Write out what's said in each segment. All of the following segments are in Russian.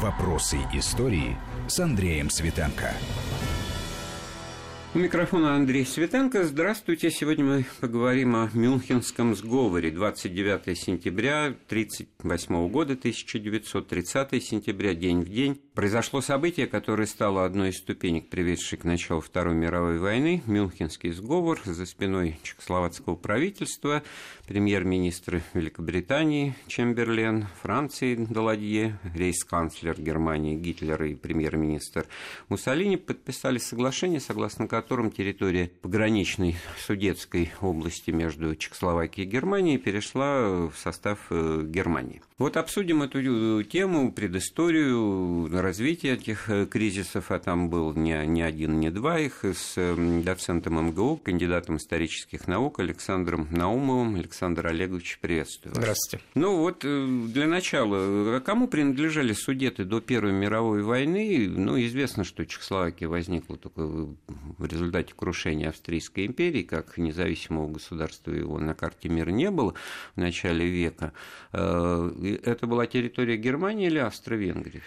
Вопросы истории с Андреем Светенко. У микрофона Андрей Светенко. Здравствуйте. Сегодня мы поговорим о Мюнхенском сговоре. 29 сентября 1938 года, 1930 сентября, день в день. Произошло событие, которое стало одной из ступенек, приведшей к началу Второй мировой войны. Мюнхенский сговор за спиной чехословацкого правительства, премьер-министр Великобритании Чемберлен, Франции Даладье, рейс-канцлер Германии Гитлер и премьер-министр Муссолини подписали соглашение, согласно котором территория пограничной Судетской области между Чехословакией и Германией перешла в состав э, Германии. Вот обсудим эту э, тему, предысторию развития этих э, кризисов, а там был не, не один, не два их, с доцентом МГУ, кандидатом исторических наук Александром Наумовым. Александр Олегович, приветствую вас. Здравствуйте. Ну вот, для начала, кому принадлежали Судеты до Первой мировой войны? Ну, известно, что Чехословакия возникла только в результате крушения Австрийской империи, как независимого государства его на карте мира не было в начале века, э, это была территория Германии или Австро-Венгрии?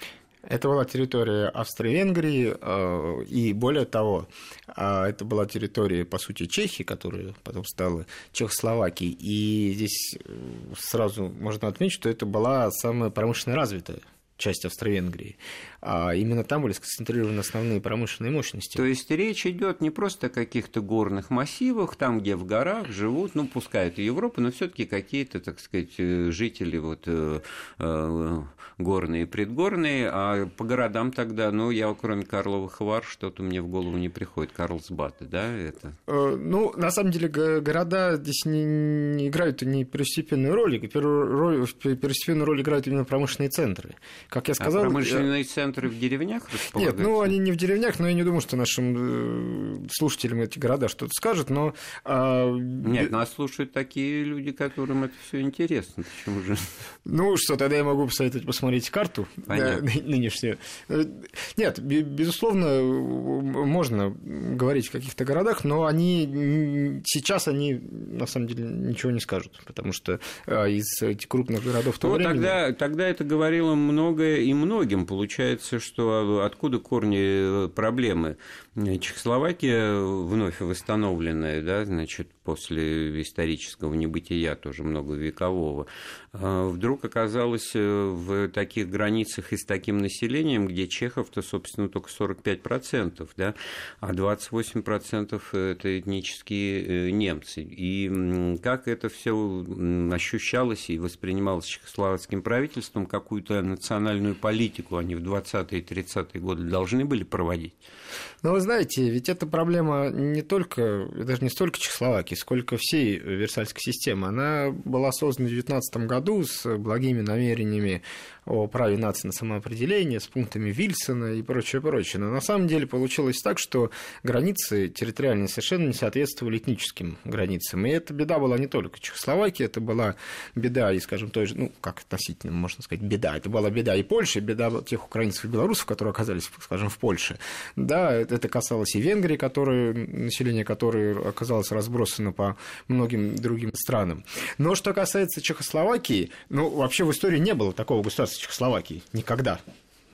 Это была территория Австро-Венгрии, э, и более того, э, это была территория, по сути, Чехии, которая потом стала Чехословакией. И здесь сразу можно отметить, что это была самая промышленно развитая часть Австро-Венгрии а именно там были сконцентрированы основные промышленные мощности. То есть речь идет не просто о каких-то горных массивах, там, где в горах живут, ну, пускай это Европа, но все-таки какие-то, так сказать, э, жители вот э, э, горные и предгорные, а по городам тогда, ну, я кроме Карловых Вар, что-то мне в голову не приходит, Карлсбад, да, это? Ну, на самом деле, города здесь не, не играют не первостепенную роль, первую первостепенную роль играют именно промышленные центры. Как я а сказал... А промышленные центры центры в деревнях Нет, ну они не в деревнях, но я не думаю, что нашим э, слушателям эти города что-то скажут, но... А... Нет, нас слушают такие люди, которым это все интересно. Почему же? Ну что, тогда я могу посоветовать посмотреть карту да, нынешнюю. Э, нет, безусловно, можно говорить в каких-то городах, но они сейчас они на самом деле ничего не скажут, потому что а, из этих крупных городов того ну, времени... Тогда, тогда это говорило многое и многим, получается, что откуда корни э, проблемы? Чехословакия, вновь восстановленная, да, значит, после исторического небытия, тоже многовекового, а, вдруг оказалась э, в таких границах и с таким населением, где чехов-то, собственно, только 45%, да, а 28% это этнические э, немцы. И как это все ощущалось и воспринималось чехословацким правительством, какую-то национальную политику они в 20-е и 30-е годы должны были проводить? Ну, вы знаете, ведь эта проблема не только, даже не столько Чехословакии, сколько всей Версальской системы. Она была создана в 19 году с благими намерениями о праве нации на самоопределение, с пунктами Вильсона и прочее, прочее. Но на самом деле получилось так, что границы территориальные совершенно не соответствовали этническим границам. И эта беда была не только Чехословакии, это была беда и, скажем, той же, ну, как относительно, можно сказать, беда. Это была беда и Польши, беда тех украинцев и белорусов, которые оказались, скажем, в Польше. Да, это касалось и Венгрии, которые, население которой оказалось разбросано по многим другим странам. Но что касается Чехословакии, ну, вообще в истории не было такого государства, Чехословакии. Никогда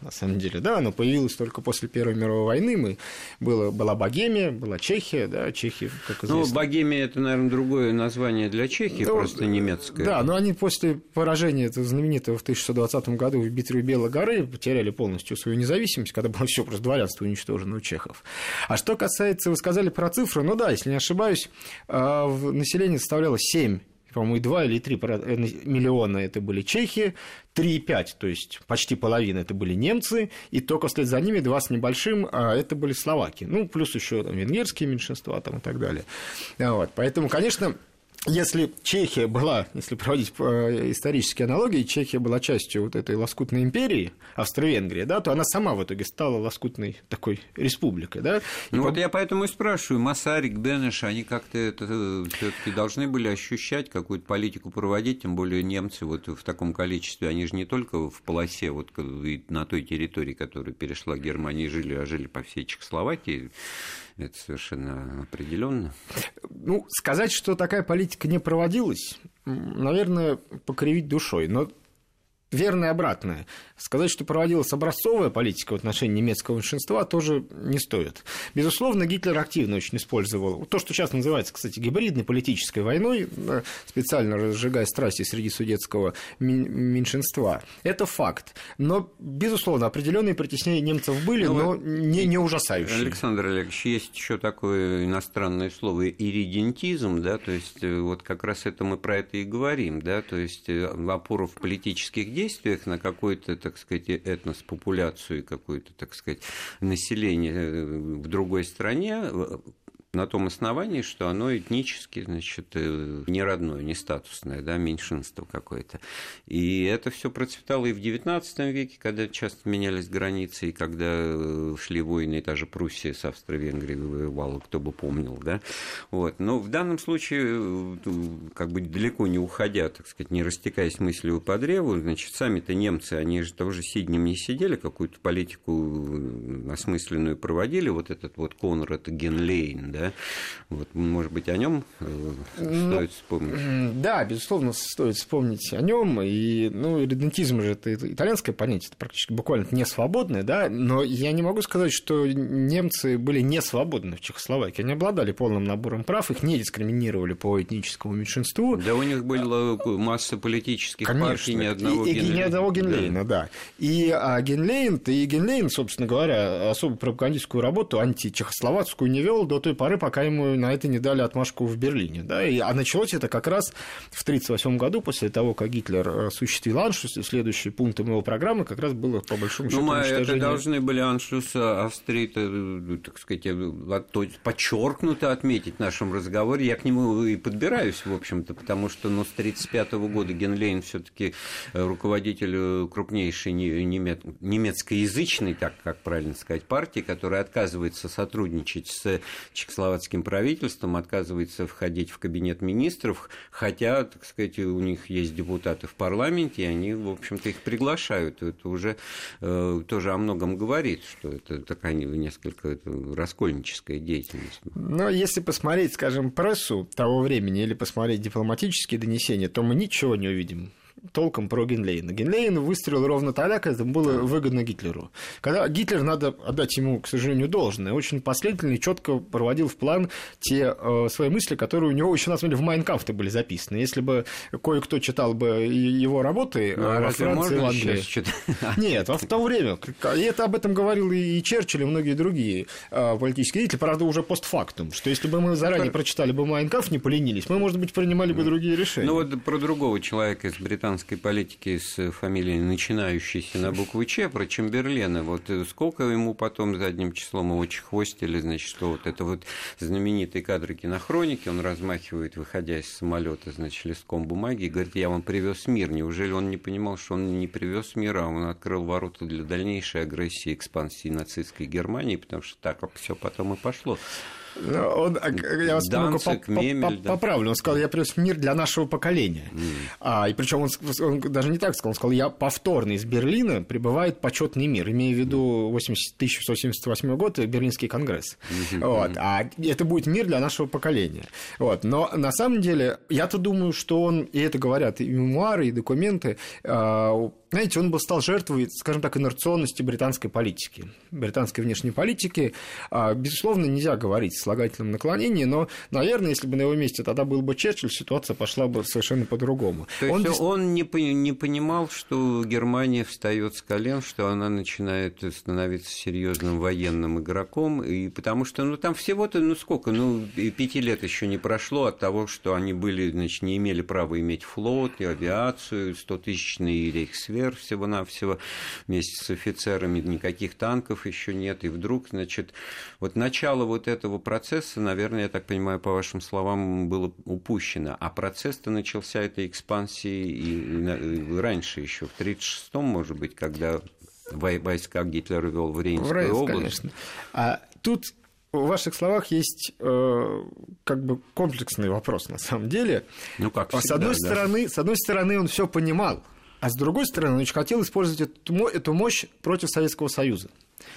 на самом деле, да, оно появилось только после Первой мировой войны, мы, было, была Богемия, была Чехия, да, Чехия, как ну, известно. Ну, Богемия – это, наверное, другое название для Чехии, ну, просто немецкое. Да, но они после поражения этого знаменитого в 1620 году в битве Белой горы потеряли полностью свою независимость, когда было все просто дворянство уничтожено у чехов. А что касается, вы сказали про цифры, ну да, если не ошибаюсь, а, население составляло 7 по-моему, и 2 или 3 э, миллиона это были чехи, 3,5, то есть почти половина это были немцы, и только вслед за ними два с небольшим а это были словаки. Ну, плюс еще венгерские меньшинства там, и так далее. Вот. Поэтому, конечно, если Чехия была, если проводить э, исторические аналогии, Чехия была частью вот этой лоскутной империи, Австро-Венгрия, да, то она сама в итоге стала лоскутной такой республикой, да. И ну по... вот я поэтому и спрашиваю, Масарик, Бенеш, они как-то это э, все таки должны были ощущать, какую-то политику проводить, тем более немцы вот в таком количестве, они же не только в полосе, вот на той территории, которая перешла к Германии, жили, а жили по всей Чехословакии, это совершенно определенно. Ну, сказать, что такая политика не проводилась, наверное, покривить душой. Но верное и обратное. Сказать, что проводилась образцовая политика в отношении немецкого меньшинства, тоже не стоит. Безусловно, Гитлер активно очень использовал то, что сейчас называется, кстати, гибридной политической войной, э, специально разжигая страсти среди судетского меньшинства. Это факт. Но, безусловно, определенные притеснения немцев были, но, ну, но не, не ужасающие. Александр Олегович, есть еще такое иностранное слово иридентизм, да, то есть э, вот как раз это мы про это и говорим, да, то есть э, опору в политических действиях на какой-то, так сказать, этнос, популяцию, какое-то, так сказать, население э, в другой стране, на том основании, что оно этнически, значит, э, не родное, не статусное, да, меньшинство какое-то. И это все процветало и в XIX веке, когда часто менялись границы, и когда э, шли войны, и та же Пруссия с Австро-Венгрией воевала, кто бы помнил, да. Вот. Но в данном случае, э, как бы далеко не уходя, так сказать, не растекаясь мыслью по древу, значит, сами-то немцы, они же тоже сиднем не сидели, какую-то политику осмысленную проводили, вот этот вот Конрад Генлейн, да, да? Вот, может быть, о нем э, ну, стоит вспомнить. Да, безусловно, стоит вспомнить о нем. И, ну, редентизм же это итальянское понятие, это практически буквально не свободное, да, но я не могу сказать, что немцы были не свободны в Чехословакии. Они обладали полным набором прав, их не дискриминировали по этническому меньшинству. Да, у них была масса политических Конечно. партий, ни одного и, Генлейна. И ни одного Генлейна, да. да. И а Генлейн, и Генлейн, собственно говоря, особо пропагандистскую работу античехословацкую не вел до той поры, поры, пока ему на это не дали отмашку в Берлине. Да? И, а началось это как раз в 1938 году, после того, как Гитлер э, осуществил аншлюс, и следующий пунктом его программы как раз было, по большому счету, ну, это должны были аншлюс Австрии, э, так сказать, э, подчеркнуто отметить в нашем разговоре. Я к нему и подбираюсь, в общем-то, потому что ну, с 1935 года Генлейн все таки руководитель крупнейшей немецкоязычной, так как правильно сказать, партии, которая отказывается сотрудничать с Чехословакией чехословацким правительством, отказывается входить в кабинет министров, хотя, так сказать, у них есть депутаты в парламенте, и они, в общем-то, их приглашают. Это уже э, тоже о многом говорит, что это такая несколько это раскольническая деятельность. Но если посмотреть, скажем, прессу того времени или посмотреть дипломатические донесения, то мы ничего не увидим толком про Генлейна. Генлейн выстрелил ровно тогда, когда это было выгодно Гитлеру. Когда Гитлер, надо отдать ему, к сожалению, должное, очень последовательно и четко проводил в план те э, свои мысли, которые у него еще, на самом деле, в Майнкамфте были записаны. Если бы кое-кто читал бы его работы ну, а во Франции и в Англии... Нет, в то время. И это об этом говорил и Черчилль, и многие другие э, политические деятели, правда, уже постфактум, что если бы мы заранее прочитали бы Майнкамф, не поленились, мы, может быть, принимали бы другие решения. Ну вот про другого человека из Британии британской политики с фамилией, начинающейся на букву Ч, про Чемберлена. Вот сколько ему потом задним числом его чехвостили, значит, что вот это вот знаменитые кадры кинохроники, он размахивает, выходя из самолета, значит, листком бумаги, и говорит, я вам привез мир. Неужели он не понимал, что он не привез мир, а он открыл ворота для дальнейшей агрессии, экспансии нацистской Германии, потому что так все потом и пошло. Ну, он, а, я вас Данцик, по, Мемель, по, да. поправлю. Он сказал, я привез мир для нашего поколения. Mm. А, и причем он, он даже не так сказал, он сказал, я повторно из Берлина прибывает почетный мир, имея в виду 80, 1978 год Берлинский конгресс. Mm-hmm. Вот. А это будет мир для нашего поколения. Вот. Но на самом деле, я-то думаю, что он, и это говорят и мемуары, и документы, а, знаете, он бы стал жертвой, скажем так, инерционности британской политики, британской внешней политики. А, безусловно, нельзя говорить о слагательном наклонении, но, наверное, если бы на его месте тогда был бы Черчилль, ситуация пошла бы совершенно по-другому. То есть он, он не, не понимал, что Германия встает с колен, что она начинает становиться серьезным военным игроком, и потому что ну, там всего-то, ну сколько, ну пяти лет еще не прошло от того, что они были, значит, не имели права иметь флот и авиацию, 100-тысячный рейхсвер, ГДР всего-навсего вместе с офицерами, никаких танков еще нет, и вдруг, значит, вот начало вот этого процесса, наверное, я так понимаю, по вашим словам, было упущено, а процесс-то начался этой экспансии и раньше еще, в 1936-м, может быть, когда войска Гитлера вел в Рейнскую в Рейнс, область. Конечно. А тут в ваших словах есть э, как бы комплексный вопрос на самом деле. Ну как всегда, с одной да. стороны, с одной стороны, он все понимал, а с другой стороны, он очень хотел использовать эту, эту мощь против Советского Союза.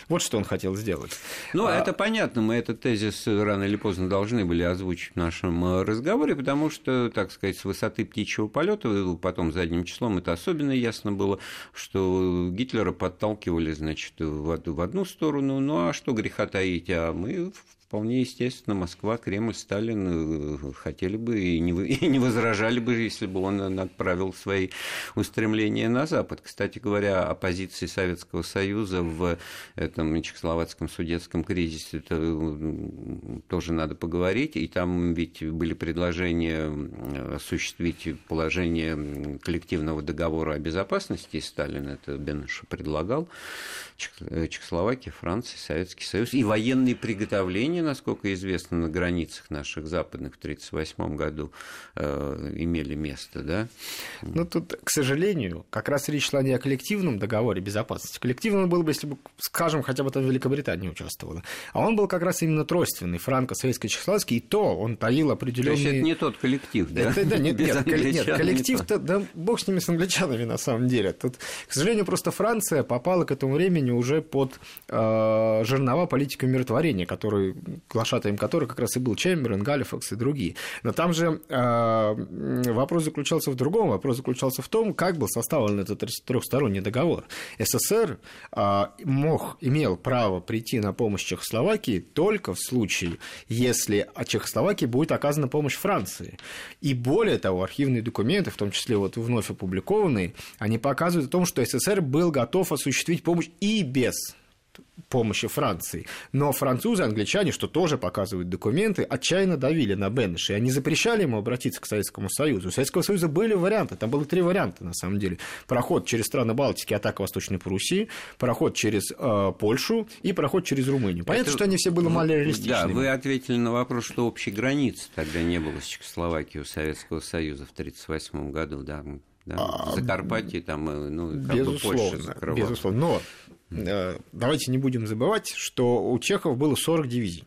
Вот что он хотел сделать. Ну, а... это понятно. Мы этот тезис рано или поздно должны были озвучить в нашем э, разговоре, потому что, так сказать, с высоты птичьего полета, э, потом задним числом, это особенно ясно было, что Гитлера подталкивали, значит, в одну сторону. Ну, а что греха таить? А мы вполне естественно, Москва, Кремль, Сталин э, хотели бы и не, и не возражали бы, если бы он отправил свои устремления на Запад. Кстати говоря, о позиции Советского Союза в этом чехословацком судетском кризисе это тоже надо поговорить. И там ведь были предложения осуществить положение коллективного договора о безопасности, и Сталин это Бенеша предлагал. Э, Чехословакия, Франция, Советский Союз и военные приготовления насколько известно, на границах наших западных в 1938 году э, имели место, да? Ну, тут, к сожалению, как раз речь шла не о коллективном договоре безопасности. Коллективным был бы, если бы, скажем, хотя бы там Великобритания участвовала. А он был как раз именно тройственный, франко-советско-чехословацкий, и то он таил определенные... То есть это не тот коллектив, да? Это, да, нет, нет, нет коллектив-то, да бог с ними, с англичанами, на самом деле. Тут, к сожалению, просто Франция попала к этому времени уже под э, жернова политики умиротворения, который глашатаем которой как раз и был Чемберен, Галифакс и другие. Но там же э, вопрос заключался в другом. Вопрос заключался в том, как был составлен этот трехсторонний договор. СССР э, мог, имел право прийти на помощь Чехословакии только в случае, если Чехословакии будет оказана помощь Франции. И более того, архивные документы, в том числе вот вновь опубликованные, они показывают о том, что СССР был готов осуществить помощь и без помощи Франции. Но французы, англичане, что тоже показывают документы, отчаянно давили на Беннеша, и они запрещали ему обратиться к Советскому Союзу. У Советского Союза были варианты, там было три варианта, на самом деле. Проход через страны Балтики, атака Восточной Пруссии, проход через э, Польшу и проход через Румынию. Понятно, Это... что они все были малореалистичны. Да, вы ответили на вопрос, что общей границы тогда не было с Чехословакией у Советского Союза в 1938 году, да, да? А, Закарпатье там, э, ну, как безусловно, бы Польша закрывала. Безусловно, но давайте не будем забывать, что у чехов было 40 дивизий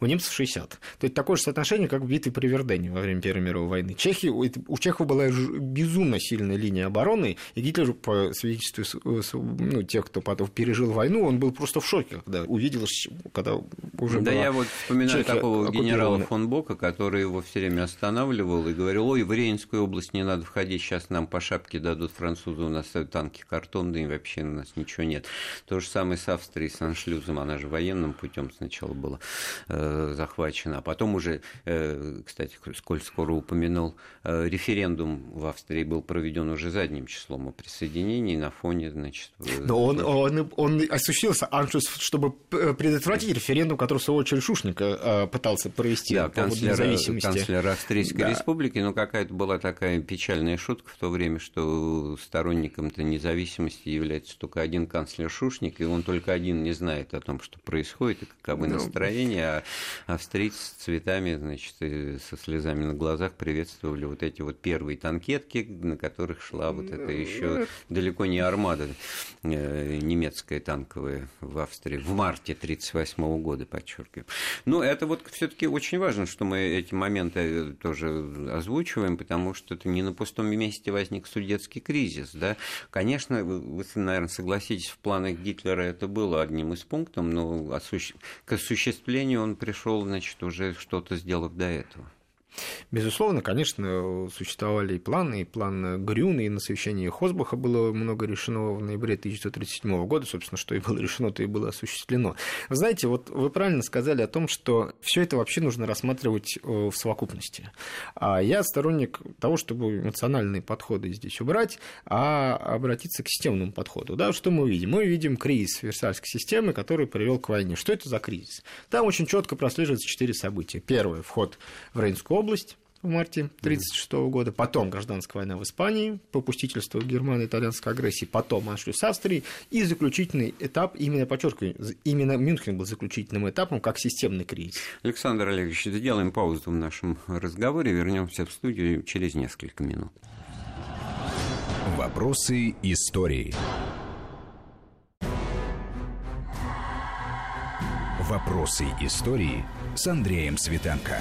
у немцев 60. То есть такое же соотношение, как в битве при Вердене во время Первой мировой войны. Чехи, у Чехов была безумно сильная линия обороны, и Гитлер, по свидетельству ну, тех, кто потом пережил войну, он был просто в шоке, когда увидел, когда уже Да, я вот вспоминаю такого генерала фон Бока, который его все время останавливал и говорил, ой, в Рейнскую область не надо входить, сейчас нам по шапке дадут французы, у нас танки картонные, вообще у нас ничего нет. То же самое с Австрией, с Аншлюзом, она же военным путем сначала была Э, захвачена. А потом уже, э, кстати, сколь скоро упомянул, э, референдум в Австрии был проведен уже задним числом о присоединении на фоне, значит... Но он, он, он осуществился, Аншлюс, чтобы предотвратить референдум, который, в свою очередь, Шушника пытался провести да, по канцлер, независимости. канцлер Австрийской да. республики, но какая-то была такая печальная шутка в то время, что сторонником-то независимости является только один канцлер Шушник, и он только один не знает о том, что происходит, и каковы ну, настроения, а австрийцы с цветами, значит, со слезами на глазах приветствовали вот эти вот первые танкетки, на которых шла вот эта еще далеко не армада э, немецкая танковая в Австрии в марте 1938 года, подчеркиваю. Но это вот все-таки очень важно, что мы эти моменты тоже озвучиваем, потому что это не на пустом месте возник судетский кризис. Да? Конечно, вы, наверное, согласитесь, в планах Гитлера это было одним из пунктов, но к осуществлению он пришел, значит, уже что-то сделав до этого. Безусловно, конечно, существовали и планы, и план Грюна, и на совещании Хосбаха было много решено в ноябре 1937 года, собственно, что и было решено, то и было осуществлено. Знаете, вот вы правильно сказали о том, что все это вообще нужно рассматривать э, в совокупности. А я сторонник того, чтобы эмоциональные подходы здесь убрать, а обратиться к системному подходу. Да, что мы видим? Мы видим кризис Версальской системы, который привел к войне. Что это за кризис? Там очень четко прослеживается четыре события. Первое – вход в Рейнскую область в марте 1936 года, потом гражданская война в Испании, попустительство германо-итальянской агрессии, потом аншлюс Австрии и заключительный этап, именно подчеркиваю, именно Мюнхен был заключительным этапом как системный кризис. Александр Олегович, сделаем паузу в нашем разговоре, вернемся в студию через несколько минут. Вопросы истории. Вопросы истории с Андреем Светенко.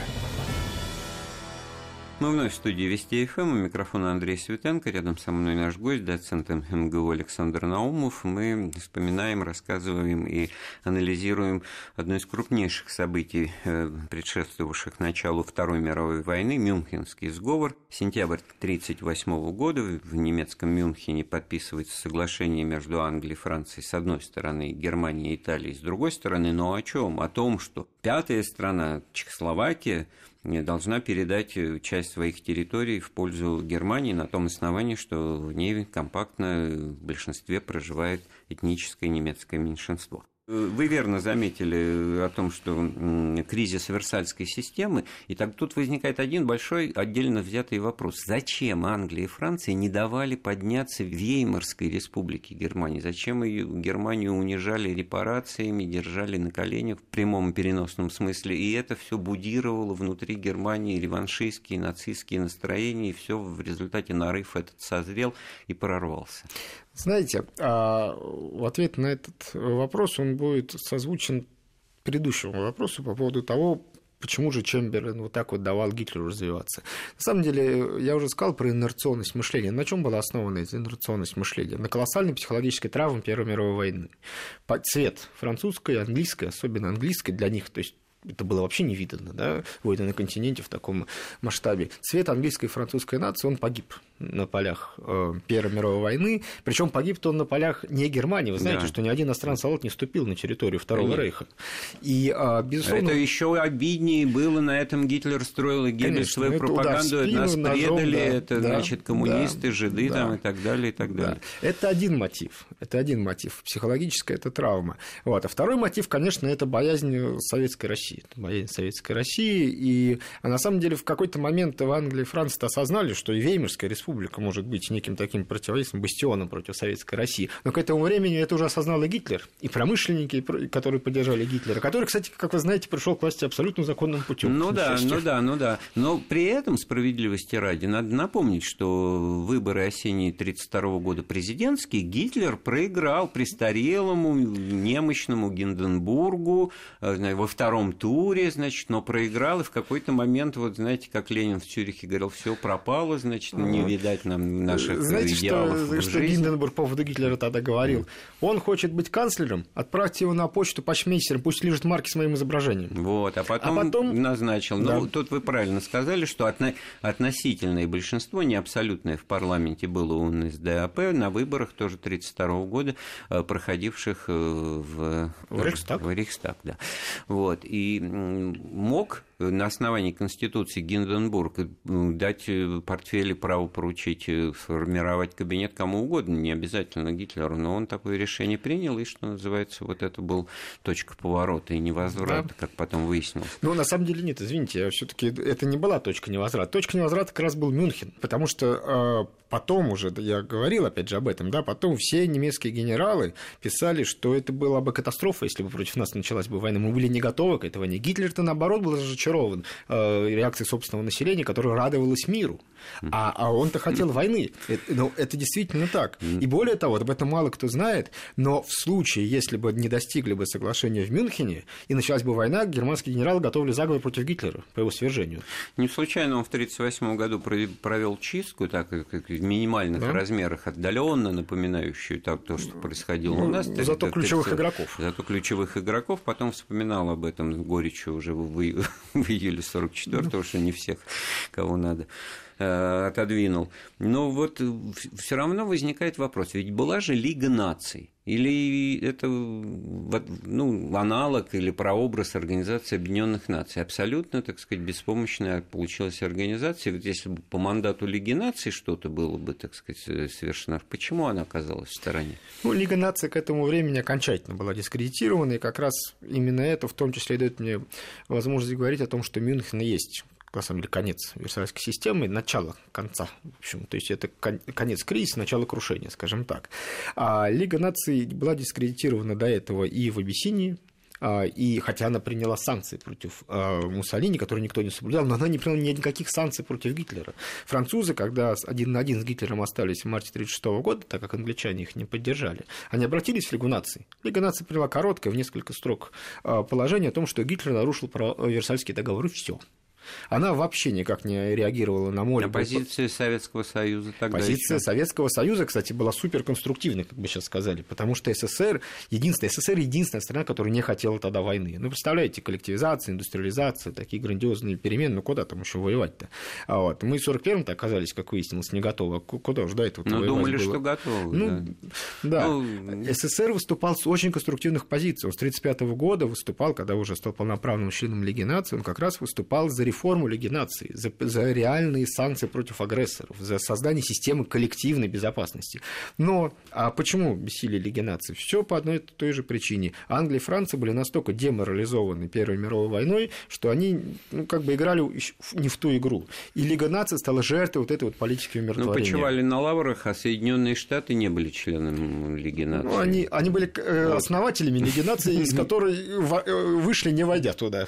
Мы вновь в студии Вести ФМ. У микрофона Андрей Светенко. Рядом со мной наш гость, доцент МГУ Александр Наумов. Мы вспоминаем, рассказываем и анализируем одно из крупнейших событий, э, предшествовавших началу Второй мировой войны, Мюнхенский сговор. Сентябрь 1938 года в немецком Мюнхене подписывается соглашение между Англией и Францией с одной стороны, Германией и Италией с другой стороны. Но о чем? О том, что пятая страна, Чехословакия, должна передать э, часть своих территорий в пользу Германии на том основании, что в ней компактно в большинстве проживает этническое немецкое меньшинство. Вы верно заметили о том, что кризис Версальской системы, и так тут возникает один большой отдельно взятый вопрос. Зачем Англия и Франция не давали подняться Веймарской республике Германии? Зачем ее Германию унижали репарациями, держали на коленях в прямом переносном смысле? И это все будировало внутри Германии реваншистские, нацистские настроения, и все в результате нарыв этот созрел и прорвался. Знаете, а, в ответ на этот вопрос он будет созвучен предыдущему вопросу по поводу того, почему же Чемберлен вот так вот давал Гитлеру развиваться. На самом деле, я уже сказал про инерционность мышления. На чем была основана эта инерционность мышления? На колоссальной психологической травме Первой мировой войны. Цвет французской, английской, особенно английской для них, то есть это было вообще не видно, да, войны на континенте в таком масштабе. Цвет английской и французской нации, он погиб на полях э, Первой мировой войны, причем погиб-то он на полях не Германии, вы знаете, да. что ни один иностранный солдат не ступил на территорию Второго Конечно. Рейха. И, а, безусловно... Это еще обиднее было, на этом Гитлер строил и Геббель свою ну, пропаганду, спину, нас ножом, предали, да, это, да, значит, коммунисты, да, жиды да, там и так далее, и так далее. Да. Это один мотив, это один мотив, психологическая это травма. Вот. А второй мотив, конечно, это боязнь советской России, боязнь советской России, и а на самом деле в какой-то момент в Англии и Франции осознали, что и Веймарская республика может быть неким таким противодействием, бастионом против советской России. Но к этому времени это уже осознал и Гитлер, и промышленники, которые поддержали Гитлера, который, кстати, как вы знаете, пришел к власти абсолютно законным путем. Ну да, ну да, ну да. Но при этом, справедливости ради, надо напомнить, что выборы осенние 1932 года президентские Гитлер проиграл престарелому, немощному Гинденбургу э, во втором туре, значит, но проиграл, и в какой-то момент, вот знаете, как Ленин в Цюрихе говорил, все пропало, значит, не видать нам наших Знаете, идеалов что, что Гинденбург по поводу Гитлера тогда говорил? Он хочет быть канцлером, отправьте его на почту почмейстером, пусть лежит марки с моим изображением. Вот, а потом, а потом... назначил. Ну, да. Ну, тут вы правильно сказали, что отно... относительное большинство, не абсолютное в парламенте было у НСДАП на выборах тоже 1932 года, э, проходивших э, в, в Рейхстаг. В Рейхстаг, да. Вот, и мог на основании Конституции Гинденбург дать э, портфели право поручить э, сформировать кабинет кому угодно, не обязательно Гитлеру, но он такое решение принял, и, что называется, вот это был точка поворота и невозврата, да. как потом выяснилось. Ну, на самом деле нет, извините, все таки это не была точка невозврата. Точка невозврата как раз был Мюнхен, потому что э, потом уже, я говорил опять же об этом, да, потом все немецкие генералы писали, что это была бы катастрофа, если бы против нас началась бы война. Мы были не готовы к этому. Гитлер-то, наоборот, был разочарован э, реакцией собственного населения, которое радовалось миру. А, а он-то хотел войны. Это, ну, это действительно так. И более того, об этом мало кто знает, но в случае, если бы не достигли бы соглашения в Мюнхене и началась бы война, германские генералы готовили заговор против Гитлера по его свержению. Не случайно он в 1938 году провел чистку, так как в минимальных да? размерах, отдаленно напоминающую так, то, что происходило ну, у нас. Зато это, ключевых это, игроков. Зато ключевых игроков. Потом вспоминал об этом горечью уже в, в июле 44-го, ну. что не всех, кого надо отодвинул. Но вот все равно возникает вопрос, ведь была же Лига наций, или это ну, аналог или прообраз Организации Объединенных Наций. Абсолютно, так сказать, беспомощная получилась организация. Вот если бы по мандату Лиги наций что-то было бы, так сказать, совершено, почему она оказалась в стороне? Ну, Лига наций к этому времени окончательно была дискредитирована, и как раз именно это в том числе дает мне возможность говорить о том, что Мюнхен есть на самом деле, конец Версальской системы, начало конца. В общем, то есть это конец кризиса, начало крушения, скажем так. А Лига наций была дискредитирована до этого и в Абиссинии, а, и хотя она приняла санкции против а, Муссолини, которые никто не соблюдал, но она не приняла никаких санкций против Гитлера. Французы, когда один на один с Гитлером остались в марте 1936 года, так как англичане их не поддержали, они обратились в Лигу наций. Лига наций приняла короткое, в несколько строк положение о том, что Гитлер нарушил Версальский договор, и все. Она вообще никак не реагировала на море. А позиция Советского Союза тогда Позиция еще? Советского Союза, кстати, была суперконструктивной, как бы сейчас сказали, потому что СССР, единственная, СССР единственная страна, которая не хотела тогда войны. Ну, представляете, коллективизация, индустриализация, такие грандиозные перемены, ну, куда там еще воевать-то? А вот. Мы в 41-м-то оказались, как выяснилось, не готовы. А куда уж до этого Ну, думали, было? что готовы, ну, да. да. Ну... СССР выступал с очень конструктивных позиций. Он с 1935 года выступал, когда уже стал полноправным членом Лиги наций, он как раз выступал за реформу Лиги наций, за, за реальные санкции против агрессоров, за создание системы коллективной безопасности. Но а почему бессилие Лиги наций? Все по одной и той же причине. Англия и Франция были настолько деморализованы Первой мировой войной, что они ну, как бы играли не в ту игру. И Лига наций стала жертвой вот этой вот политики ну, умиротворения. Ну, почивали на лаврах, а Соединенные Штаты не были членами Лиги наций. Ну, они, они были э, основателями Лиги наций, из которой э, вышли, не войдя туда.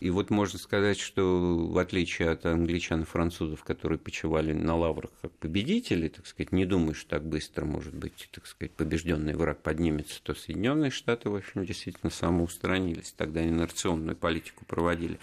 И вот можно сказать, что в отличие от англичан и французов, которые почивали на лаврах как победители, так сказать, не думаю, что так быстро, может быть, так сказать, побежденный враг поднимется, то Соединенные Штаты, в общем, действительно самоустранились. Тогда инерционную политику проводили.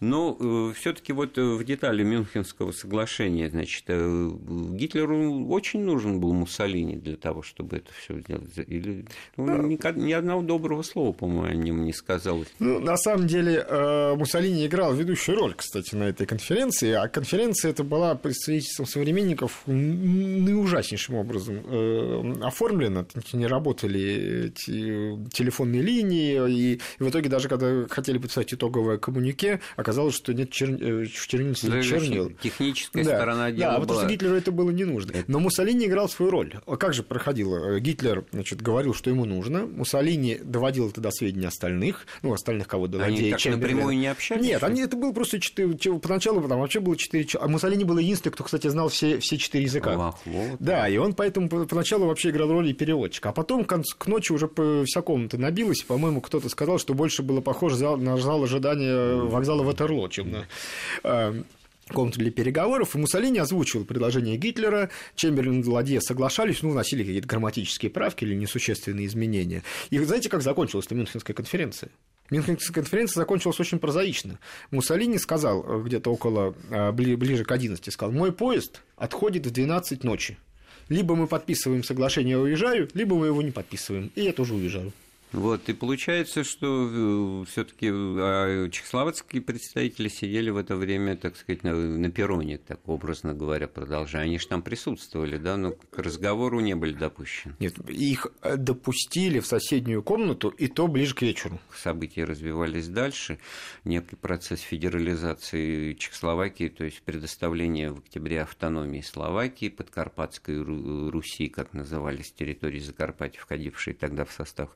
Но э, все-таки вот в детали Мюнхенского соглашения, значит, э, Гитлеру очень нужен был Муссолини для того, чтобы это все сделать. Или ну, да. ни, ни одного доброго слова, по-моему, о нем не сказалось. Ну, на самом деле, э, Муссолини играл ведущую роль, кстати, на этой конференции. А конференция это была представительством современников наиужаснейшим образом э, оформлена. Не работали телефонные линии. И в итоге, даже когда хотели подписать итоговое коммунике, оказалось, что нет чер... в чернильнице да, чернил. Техническая да. сторона дела Да, потому что Гитлеру это было не нужно. Но Муссолини играл свою роль. А как же проходило? Гитлер значит, говорил, что ему нужно. Муссолини доводил это до сведения остальных. Ну, остальных кого доводил. Они так напрямую не общались? Нет, они, это было просто четыре... Поначалу там вообще было четыре... А Муссолини был единственный, кто, кстати, знал все, все четыре языка. Ах, вот. Да, и он поэтому поначалу вообще играл роль и переводчика. А потом к, к ночи уже вся комната набилась. По-моему, кто-то сказал, что больше было похоже на зал ожидания вокзала Ватерло, чем на э, комнату для переговоров, и Муссолини озвучивал предложение Гитлера, Чемберлин и Ладье соглашались, ну, вносили какие-то грамматические правки или несущественные изменения. И знаете, как закончилась эта Мюнхенская конференция? Мюнхенская конференция закончилась очень прозаично. Муссолини сказал э, где-то около, э, ближе к 11, сказал, мой поезд отходит в 12 ночи. Либо мы подписываем соглашение, я уезжаю, либо мы его не подписываем, и я тоже уезжаю. Вот, и получается, что э, все-таки а, чехословацкие представители сидели в это время, так сказать, на, на перроне, так образно говоря, продолжая. Они же там присутствовали, да, но к разговору не были допущены. Нет, их э, допустили в соседнюю комнату, и то ближе к вечеру. События развивались дальше. Некий процесс федерализации Чехословакии, то есть предоставление в октябре автономии Словакии, Подкарпатской Руси, как назывались территории Закарпатья, входившие тогда в состав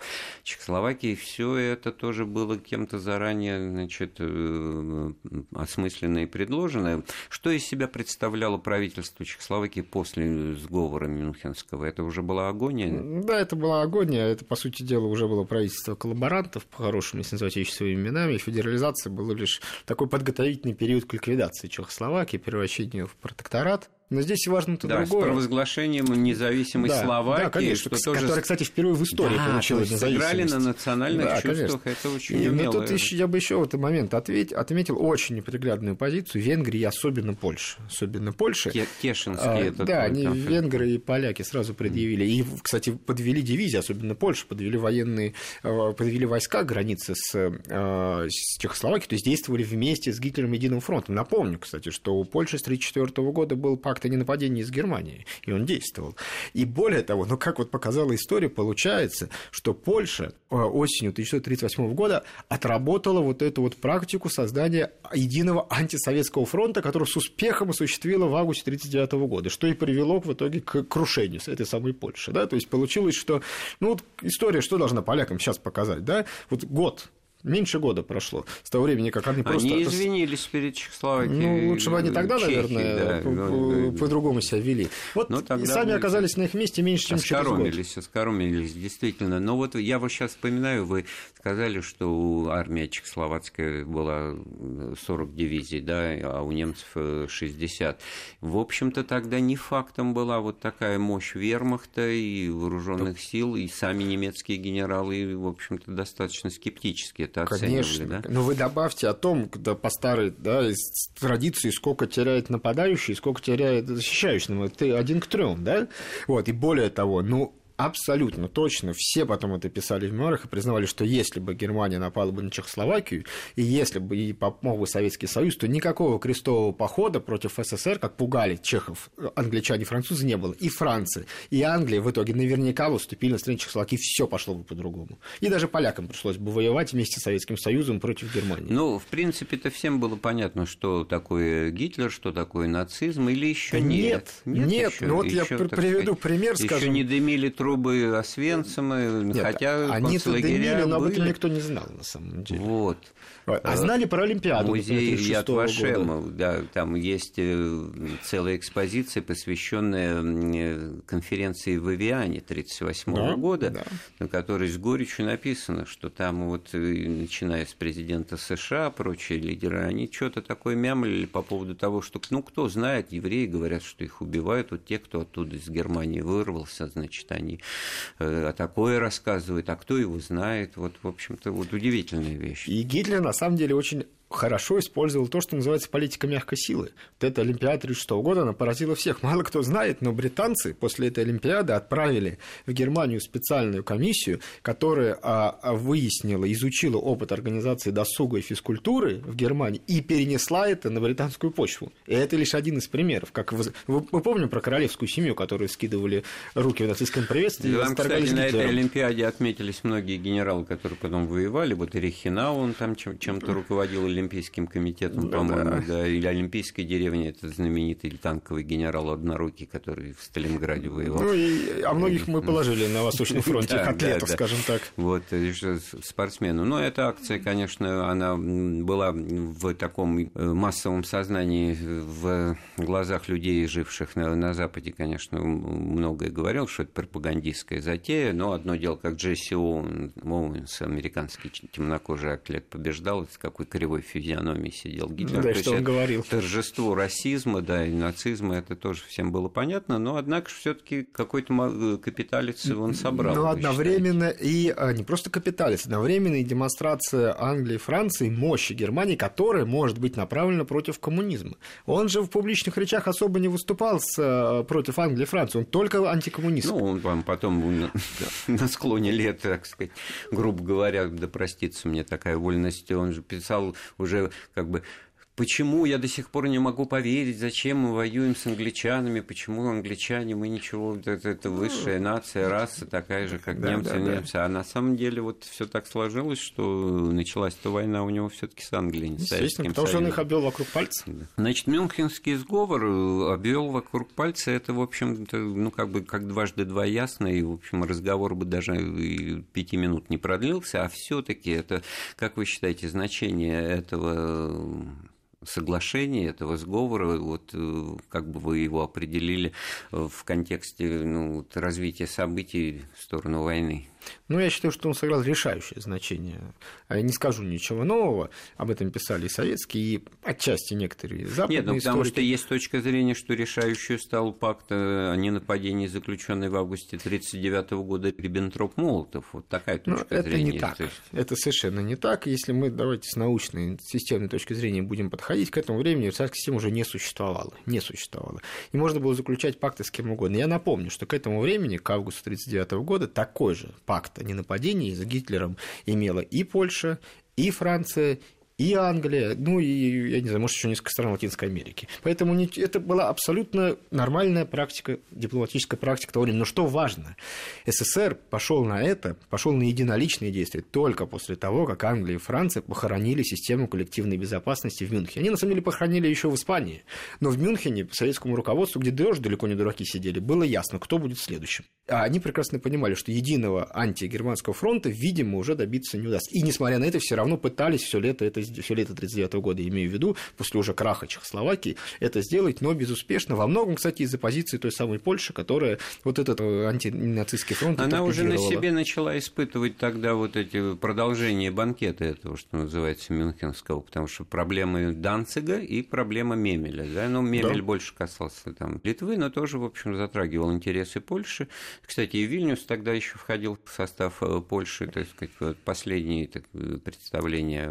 Чехословакии все это тоже было кем-то заранее значит, э, осмысленно и предложено. Что из себя представляло правительство Чехословакии после сговора Мюнхенского? Это уже была агония? Да, это была агония. Это, по сути дела, уже было правительство коллаборантов, по-хорошему, если называть вещи своими именами. Федерализация была лишь такой подготовительный период к ликвидации Чехословакии, превращению в протекторат. Но здесь важно то да, другое. с провозглашением независимой да, Словакии. Да, конечно, что тоже... которая, кстати, впервые в истории да, получила независимость. сыграли на национальных да, чувствах, конечно. это очень и, умело. Но тут еще, я бы еще в этот момент ответь, отметил очень неприглядную позицию Венгрии, особенно Польши. Особенно Польши. Кешинский а, это Да, они конфликт. венгры и поляки сразу предъявили. И, кстати, подвели дивизии, особенно Польша, подвели военные, э, подвели войска границы с, э, с Чехословакией, то есть действовали вместе с Гитлером Единым фронтом. Напомню, кстати, что у Польши с 1934 года был пакт о ненападении из Германии, и он действовал. И более того, ну как вот показала история, получается, что Польша э, осенью 1938 года отработала вот эту вот практику создания единого антисоветского фронта, который с успехом осуществила в августе 1939 года, что и привело в итоге к крушению этой самой Польши. Да? То есть получилось, что ну, вот история что должна полякам сейчас показать? Да? Вот год Меньше года прошло с того времени, как они просто... Они извинились перед Чехословакией. Ну, лучше бы они тогда, Чехии, наверное, да, по-другому себя вели. Вот ну, тогда сами оказались на их месте меньше, чем через год. Оскоромились, действительно. Но вот я вот сейчас вспоминаю, вы сказали, что армия чехословацкая была 40 дивизий, да, а у немцев 60. В общем-то, тогда не фактом была вот такая мощь вермахта и вооруженных сил, и сами немецкие генералы, в общем-то, достаточно скептически это Конечно. оценивали, да? Но вы добавьте о том, когда по старой да, традиции, сколько теряет нападающий, сколько теряет защищающий. Ну, это один к трем, да? Вот, и более того, ну, Абсолютно точно. Все потом это писали в мемуарах и признавали, что если бы Германия напала бы на Чехословакию, и если бы и помог бы Советский Союз, то никакого крестового похода против СССР, как пугали чехов, англичане, французы, не было. И Франция, и Англия в итоге наверняка выступили на стороне Чехословакии, все пошло бы по-другому. И даже полякам пришлось бы воевать вместе с Советским Союзом против Германии. Ну, в принципе, это всем было понятно, что такое Гитлер, что такое нацизм, или еще нет? Нет, нет. нет. Еще, ну вот еще, я приведу сказать, пример, скажем. Еще не дымили трубы Освенцима, хотя они-то дымили, но об этом никто не знал на самом деле. Вот. А знали про Олимпиаду? Музей Яд Вашема, да, там есть э, целая экспозиция, посвященная э, конференции в Авиане 1938 да, года, да. на которой с горечью написано, что там вот, э, начиная с президента США, прочие лидеры, они что-то такое мямлили по поводу того, что, ну, кто знает, евреи говорят, что их убивают, вот те, кто оттуда из Германии вырвался, значит, они э, такое рассказывают, а кто его знает, вот, в общем-то, вот удивительная вещь. И Гитлер, на самом деле очень хорошо использовал то, что называется политика мягкой силы. Вот эта Олимпиада 1936 года, она поразила всех. Мало кто знает, но британцы после этой Олимпиады отправили в Германию специальную комиссию, которая а, а, выяснила, изучила опыт организации досуга и физкультуры в Германии и перенесла это на британскую почву. И это лишь один из примеров. Как вы, мы помним про королевскую семью, которую скидывали руки в нацистском приветствии. Там, кстати, на этой Олимпиаде отметились многие генералы, которые потом воевали. Вот и Рихинау, он там чем-то руководил, Олимпийским комитетом, да, по-моему, да. да, или Олимпийской деревне, это знаменитый танковый генерал Однорукий, который в Сталинграде воевал. Ну, и, а многих мы положили на Восточном фронте, да, атлетов, да, скажем так. Вот, спортсмену. Но эта акция, конечно, она была в таком э, массовом сознании в глазах людей, живших на, на Западе, конечно, многое говорил, что это пропагандистская затея, но одно дело, как Джесси Оуэнс, американский темнокожий атлет, побеждал, с какой кривой физиономии сидел Гитлер. Да, что он говорил. Торжество расизма, да, и нацизма, это тоже всем было понятно, но, однако, все таки какой-то э, капиталец он собрал. Ну, одновременно и а, не просто капиталец, одновременно и демонстрация Англии и Франции мощи Германии, которая может быть направлена против коммунизма. Он же в публичных речах особо не выступал с, э, против Англии и Франции, он только антикоммунист. Ну, он потом на, на склоне лет, так сказать, грубо говоря, да простится мне такая вольность, он же писал уже как бы Почему я до сих пор не могу поверить, зачем мы воюем с англичанами, почему англичане, мы ничего, это, это высшая нация, раса такая же, как да, немцы, да, немцы. Да. А на самом деле вот все так сложилось, что началась эта война у него все-таки с Англией, не Советским потому что он их обвел вокруг пальца. Да. Значит, Мюнхенский сговор э, обвел вокруг пальца, это, в общем-то, ну, как бы как дважды два ясно, и, в общем, разговор бы даже и пяти минут не продлился, а все-таки это, как вы считаете, значение этого соглашения, этого сговора, вот э, как бы вы его определили в контексте ну, развития событий в сторону войны? Ну, я считаю, что он сыграл решающее значение. А не скажу ничего нового, об этом писали и советские, и отчасти некоторые западные Нет, ну, потому что есть точка зрения, что решающую стал пакт о ненападении, заключенный в августе 1939 года Риббентроп-Молотов. Вот такая ну, точка Но это зрения. Это не так. Есть... Это совершенно не так. Если мы, давайте, с научной, системной точки зрения будем подходить, к этому времени Версальская система уже не существовала. Не существовала. И можно было заключать пакты с кем угодно. Я напомню, что к этому времени, к августу 1939 года, такой же пакт о ненападении за Гитлером имела и Польша, и Франция, и Англия, ну и, я не знаю, может, еще несколько стран Латинской Америки. Поэтому это была абсолютно нормальная практика, дипломатическая практика того времени. Но что важно, СССР пошел на это, пошел на единоличные действия только после того, как Англия и Франция похоронили систему коллективной безопасности в Мюнхене. Они, на самом деле, похоронили еще в Испании. Но в Мюнхене советскому руководству, где тоже далеко не дураки сидели, было ясно, кто будет следующим. А они прекрасно понимали, что единого антигерманского фронта, видимо, уже добиться не удастся. И, несмотря на это, все равно пытались все лето это 30, все лето 39 года, имею в виду, после уже краха Чехословакии, это сделать, но безуспешно. Во многом, кстати, из-за позиции той самой Польши, которая вот этот э, антинацистский фронт Она уже на себе начала испытывать тогда вот эти продолжения банкета этого, что называется, Мюнхенского, потому что проблемы Данцига и проблема Мемеля. Да? Ну, Мемель да. больше касался там, Литвы, но тоже, в общем, затрагивал интересы Польши. Кстати, и Вильнюс тогда еще входил в состав э, Польши, так сказать, вот последние так, представления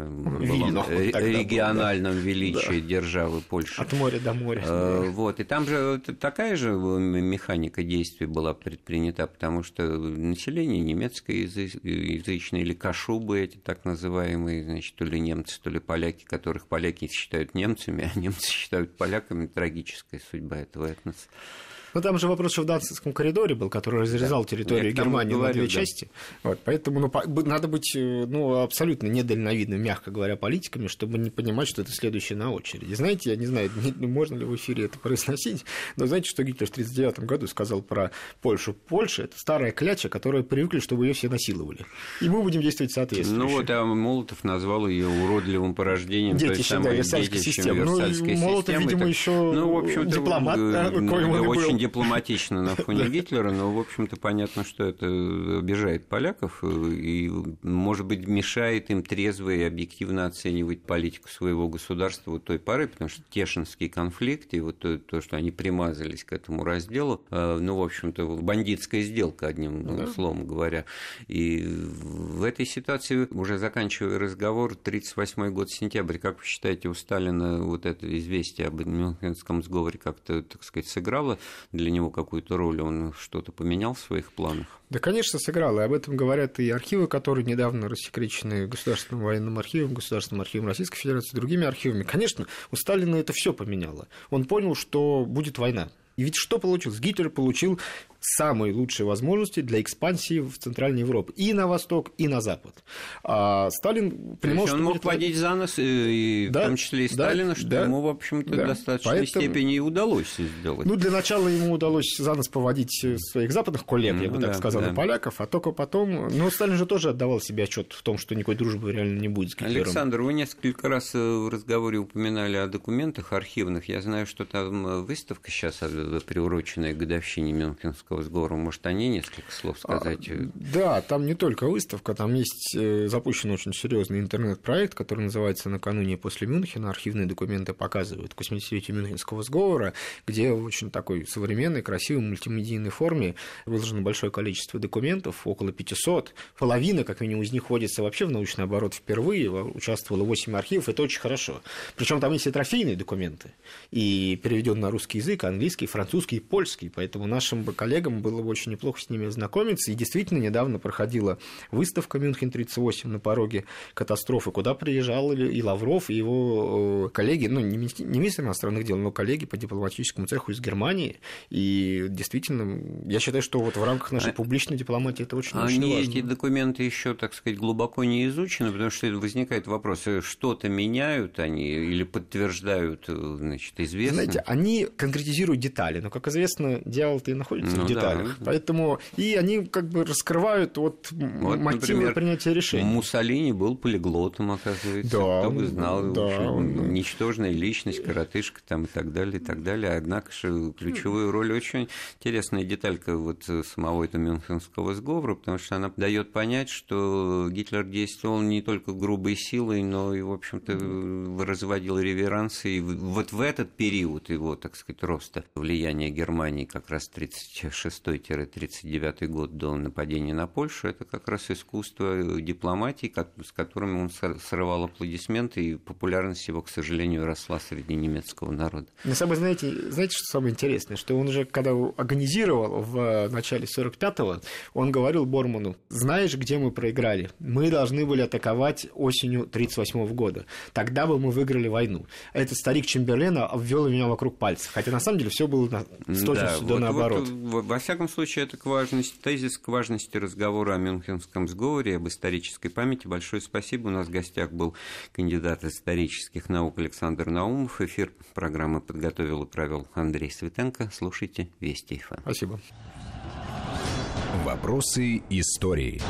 Вильно, региональном было. величии да. державы Польши. От моря до моря. Э, вот, и там же такая же механика действий была предпринята, потому что население немецкоязычное или кашубы эти так называемые, значит, то ли немцы, то ли поляки, которых поляки считают немцами, а немцы считают поляками, трагическая судьба этого этноса. Но там же вопрос в Данцевском коридоре был, который разрезал да. территорию Германии говорю, на две да. части. Вот, поэтому ну, надо быть э, ну, абсолютно недальновидным, мягко говоря, политиками, чтобы не понимать, что это следующее на очереди. Знаете, я не знаю, можно ли в эфире это произносить, но знаете, что Гитлер в 1939 году сказал про Польшу? Польша – это старая кляча, которая привыкли, чтобы ее все насиловали. И мы будем действовать соответственно. Ну вот, а Молотов назвал ее уродливым порождением той самой да, Версальской системы. Ну, Молотов, видимо, еще ну, в общем дипломат, да, очень дипломатично на фоне Гитлера, но, в общем-то, понятно, что это обижает поляков и, может быть, мешает им трезво и объективно оценивать политику своего государства вот той поры, потому что Тешинский конфликт и вот то, то что они примазались к этому разделу, э, ну, в общем-то, бандитская сделка, одним ну, да. словом говоря. И в этой ситуации, уже заканчивая разговор, 1938 год, сентябрь, как вы считаете, у Сталина вот это известие об Мюнхенском сговоре как-то, так сказать, сыграло для него какую-то роль? Он что-то поменял в своих планах? Да, конечно, сыграл. И об этом говорят и архивы, которые недавно рассекречены Государственным военным архивом, Государственным архивом Российской Федерации, другими архивами. Конечно, у Сталина это все поменяло. Он понял, что будет война. И ведь что получилось? Гитлер получил самые лучшие возможности для экспансии в Центральной Европе. И на восток, и на запад. А Сталин понимал, что... Он мог будет... водить за нос, и, да, в том числе и Сталина, да, что да, ему, в общем-то, да. в достаточной Поэтому... степени и удалось сделать. Ну, для начала ему удалось за нос поводить своих западных коллег, ну, я бы так да, сказал, да. поляков, а только потом... Ну, Сталин же тоже отдавал себе отчет в том, что никакой дружбы реально не будет с Гитлером. Александр, вы несколько раз э, в разговоре упоминали о документах архивных. Я знаю, что там э, выставка сейчас, э, приуроченная к годовщине Мюнхенского Московского сговору. Может, о ней несколько слов сказать? А, да, там не только выставка, там есть э, запущен очень серьезный интернет-проект, который называется «Накануне после Мюнхена». Архивные документы показывают к 80-летию Мюнхенского сговора, где в очень такой современной, красивой, мультимедийной форме выложено большое количество документов, около 500. Половина, как минимум, из них вводится вообще в научный оборот впервые. Участвовало 8 архивов, это очень хорошо. Причем там есть и трофейные документы, и переведен на русский язык, английский, французский и польский. Поэтому нашим коллегам было бы очень неплохо с ними ознакомиться. И действительно, недавно проходила выставка Мюнхен-38 на пороге катастрофы, куда приезжал и Лавров, и его э, коллеги, ну, не министр иностранных дел, но коллеги по дипломатическому цеху из Германии. И действительно, я считаю, что вот в рамках нашей а... публичной дипломатии это очень, очень важно. эти документы еще, так сказать, глубоко не изучены, потому что возникает вопрос, э, что-то меняют они или подтверждают, э, значит, известно? Знаете, они конкретизируют детали, но, как известно, дьявол-то и находится ну, в деталях. Да. Поэтому и они как бы раскрывают вот, вот мотивы например, принятия решений. Муссолини был полиглотом, оказывается. Да, Кто бы знал, да, общем, ничтожная личность, коротышка там и так далее, и так далее. Однако же ключевую роль очень интересная деталька вот самого этого Мюнхенского сговора, потому что она дает понять, что Гитлер действовал не только грубой силой, но и, в общем-то, разводил реверансы. И вот в этот период его, так сказать, роста влияния Германии как раз 36 36-39 год до нападения на Польшу, это как раз искусство дипломатии, с которым он срывал аплодисменты, и популярность его, к сожалению, росла среди немецкого народа. Но самое, знаете, знаете, что самое интересное, что он уже, когда организировал в начале 45-го, он говорил Борману, знаешь, где мы проиграли? Мы должны были атаковать осенью 38 -го года. Тогда бы мы выиграли войну. Этот старик Чемберлена обвел меня вокруг пальцев. Хотя на самом деле все было с точностью да, до вот, наоборот. Вот, во всяком случае, это к важности, тезис к важности разговора о Мюнхенском сговоре, об исторической памяти. Большое спасибо. У нас в гостях был кандидат исторических наук Александр Наумов. Эфир программы подготовил и провел Андрей Светенко. Слушайте Вести ФМ. Спасибо. Вопросы истории.